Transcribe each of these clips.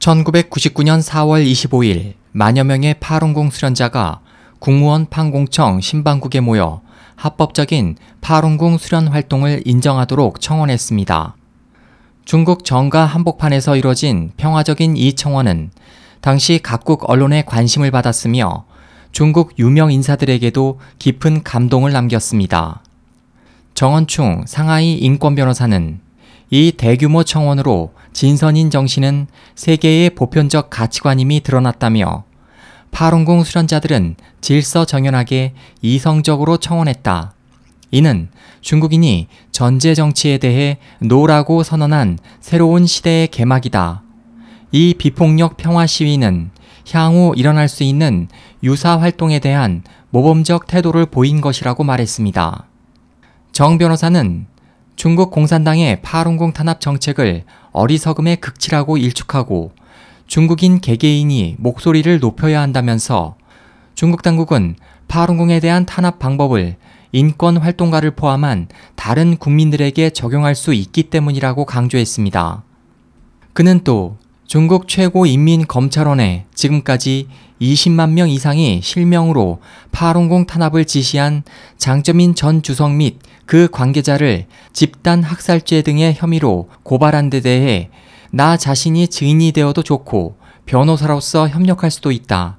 1999년 4월 25일 만여 명의 파룬궁 수련자가 국무원 판공청 신방국에 모여 합법적인 파룬궁 수련 활동을 인정하도록 청원했습니다. 중국 정가 한복판에서 이뤄진 평화적인 이 청원은 당시 각국 언론의 관심을 받았으며 중국 유명 인사들에게도 깊은 감동을 남겼습니다. 정원충 상하이 인권 변호사는 이 대규모 청원으로 진선인 정신은 세계의 보편적 가치관임이 드러났다며 파룬궁 수련자들은 질서 정연하게 이성적으로 청원했다. 이는 중국인이 전제 정치에 대해 no라고 선언한 새로운 시대의 개막이다. 이 비폭력 평화 시위는 향후 일어날 수 있는 유사 활동에 대한 모범적 태도를 보인 것이라고 말했습니다. 정 변호사는 중국 공산당의 파룬궁 탄압 정책을 어리석음의 극치라고 일축하고 중국인 개개인이 목소리를 높여야 한다면서 중국 당국은 파룬궁에 대한 탄압 방법을 인권 활동가를 포함한 다른 국민들에게 적용할 수 있기 때문이라고 강조했습니다. 그는 또 중국 최고 인민검찰원에 지금까지 20만 명 이상이 실명으로 파룬궁 탄압을 지시한 장점인 전 주석 및 그 관계자를 집단 학살죄 등의 혐의로 고발한 데 대해 나 자신이 증인이 되어도 좋고 변호사로서 협력할 수도 있다.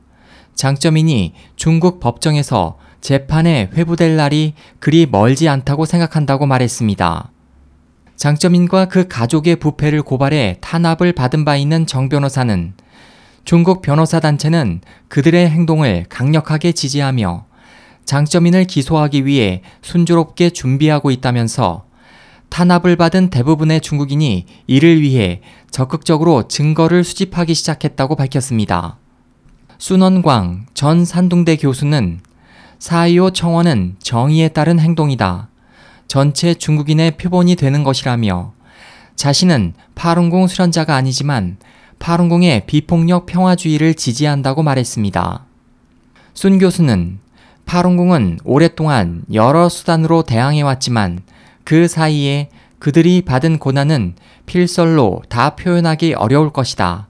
장점인이 중국 법정에서 재판에 회부될 날이 그리 멀지 않다고 생각한다고 말했습니다. 장점인과 그 가족의 부패를 고발해 탄압을 받은 바 있는 정 변호사는 중국 변호사 단체는 그들의 행동을 강력하게 지지하며 장점인을 기소하기 위해 순조롭게 준비하고 있다면서 탄압을 받은 대부분의 중국인이 이를 위해 적극적으로 증거를 수집하기 시작했다고 밝혔습니다. 순원광 전 산둥대 교수는 4.25 청원은 정의에 따른 행동이다. 전체 중국인의 표본이 되는 것이라며 자신은 파룬궁 수련자가 아니지만 파룬궁의 비폭력 평화주의를 지지한다고 말했습니다. 순 교수는 파룬궁은 오랫동안 여러 수단으로 대항해왔지만 그 사이에 그들이 받은 고난은 필설로 다 표현하기 어려울 것이다.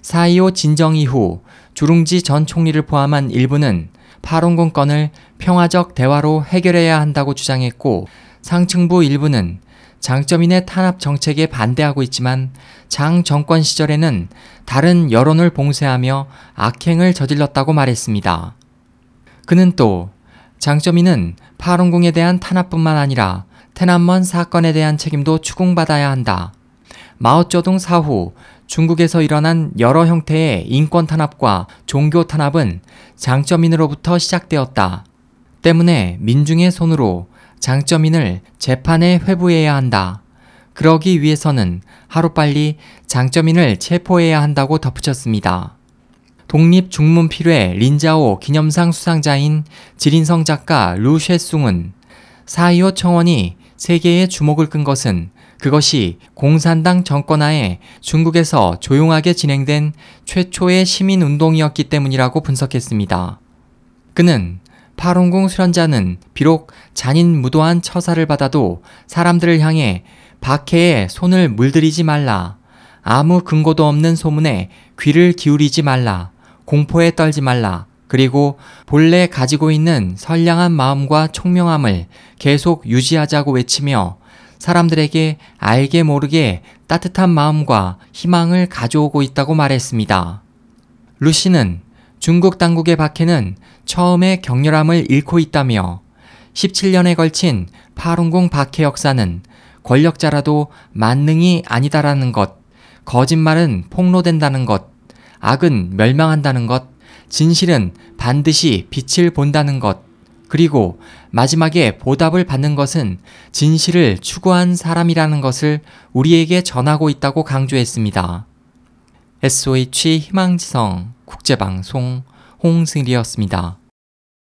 4.25 진정 이후 주룽지 전 총리를 포함한 일부는 파룬궁 건을 평화적 대화로 해결해야 한다고 주장했고 상층부 일부는 장점인의 탄압 정책에 반대하고 있지만 장 정권 시절에는 다른 여론을 봉쇄하며 악행을 저질렀다고 말했습니다. 그는 또 장점인은 파룬궁에 대한 탄압뿐만 아니라 테난먼 사건에 대한 책임도 추궁받아야 한다. 마오쩌둥 사후 중국에서 일어난 여러 형태의 인권 탄압과 종교 탄압은 장점인으로부터 시작되었다. 때문에 민중의 손으로 장점인을 재판에 회부해야 한다. 그러기 위해서는 하루빨리 장점인을 체포해야 한다고 덧붙였습니다. 독립중문필회 린자오 기념상 수상자인 지린성 작가 루쉐숭은 4.25 청원이 세계의 주목을 끈 것은 그것이 공산당 정권하에 중국에서 조용하게 진행된 최초의 시민운동이었기 때문이라고 분석했습니다. 그는 파룬궁 수련자는 비록 잔인 무도한 처사를 받아도 사람들을 향해 박해에 손을 물들이지 말라. 아무 근거도 없는 소문에 귀를 기울이지 말라. 공포에 떨지 말라. 그리고 본래 가지고 있는 선량한 마음과 총명함을 계속 유지하자고 외치며 사람들에게 알게 모르게 따뜻한 마음과 희망을 가져오고 있다고 말했습니다. 루시는 중국 당국의 박해는 처음에 격렬함을 잃고 있다며 17년에 걸친 파룬궁 박해 역사는 권력자라도 만능이 아니다라는 것, 거짓말은 폭로된다는 것, 악은 멸망한다는 것, 진실은 반드시 빛을 본다는 것, 그리고 마지막에 보답을 받는 것은 진실을 추구한 사람이라는 것을 우리에게 전하고 있다고 강조했습니다. SOH 희망지성 국제방송 홍승일이었습니다.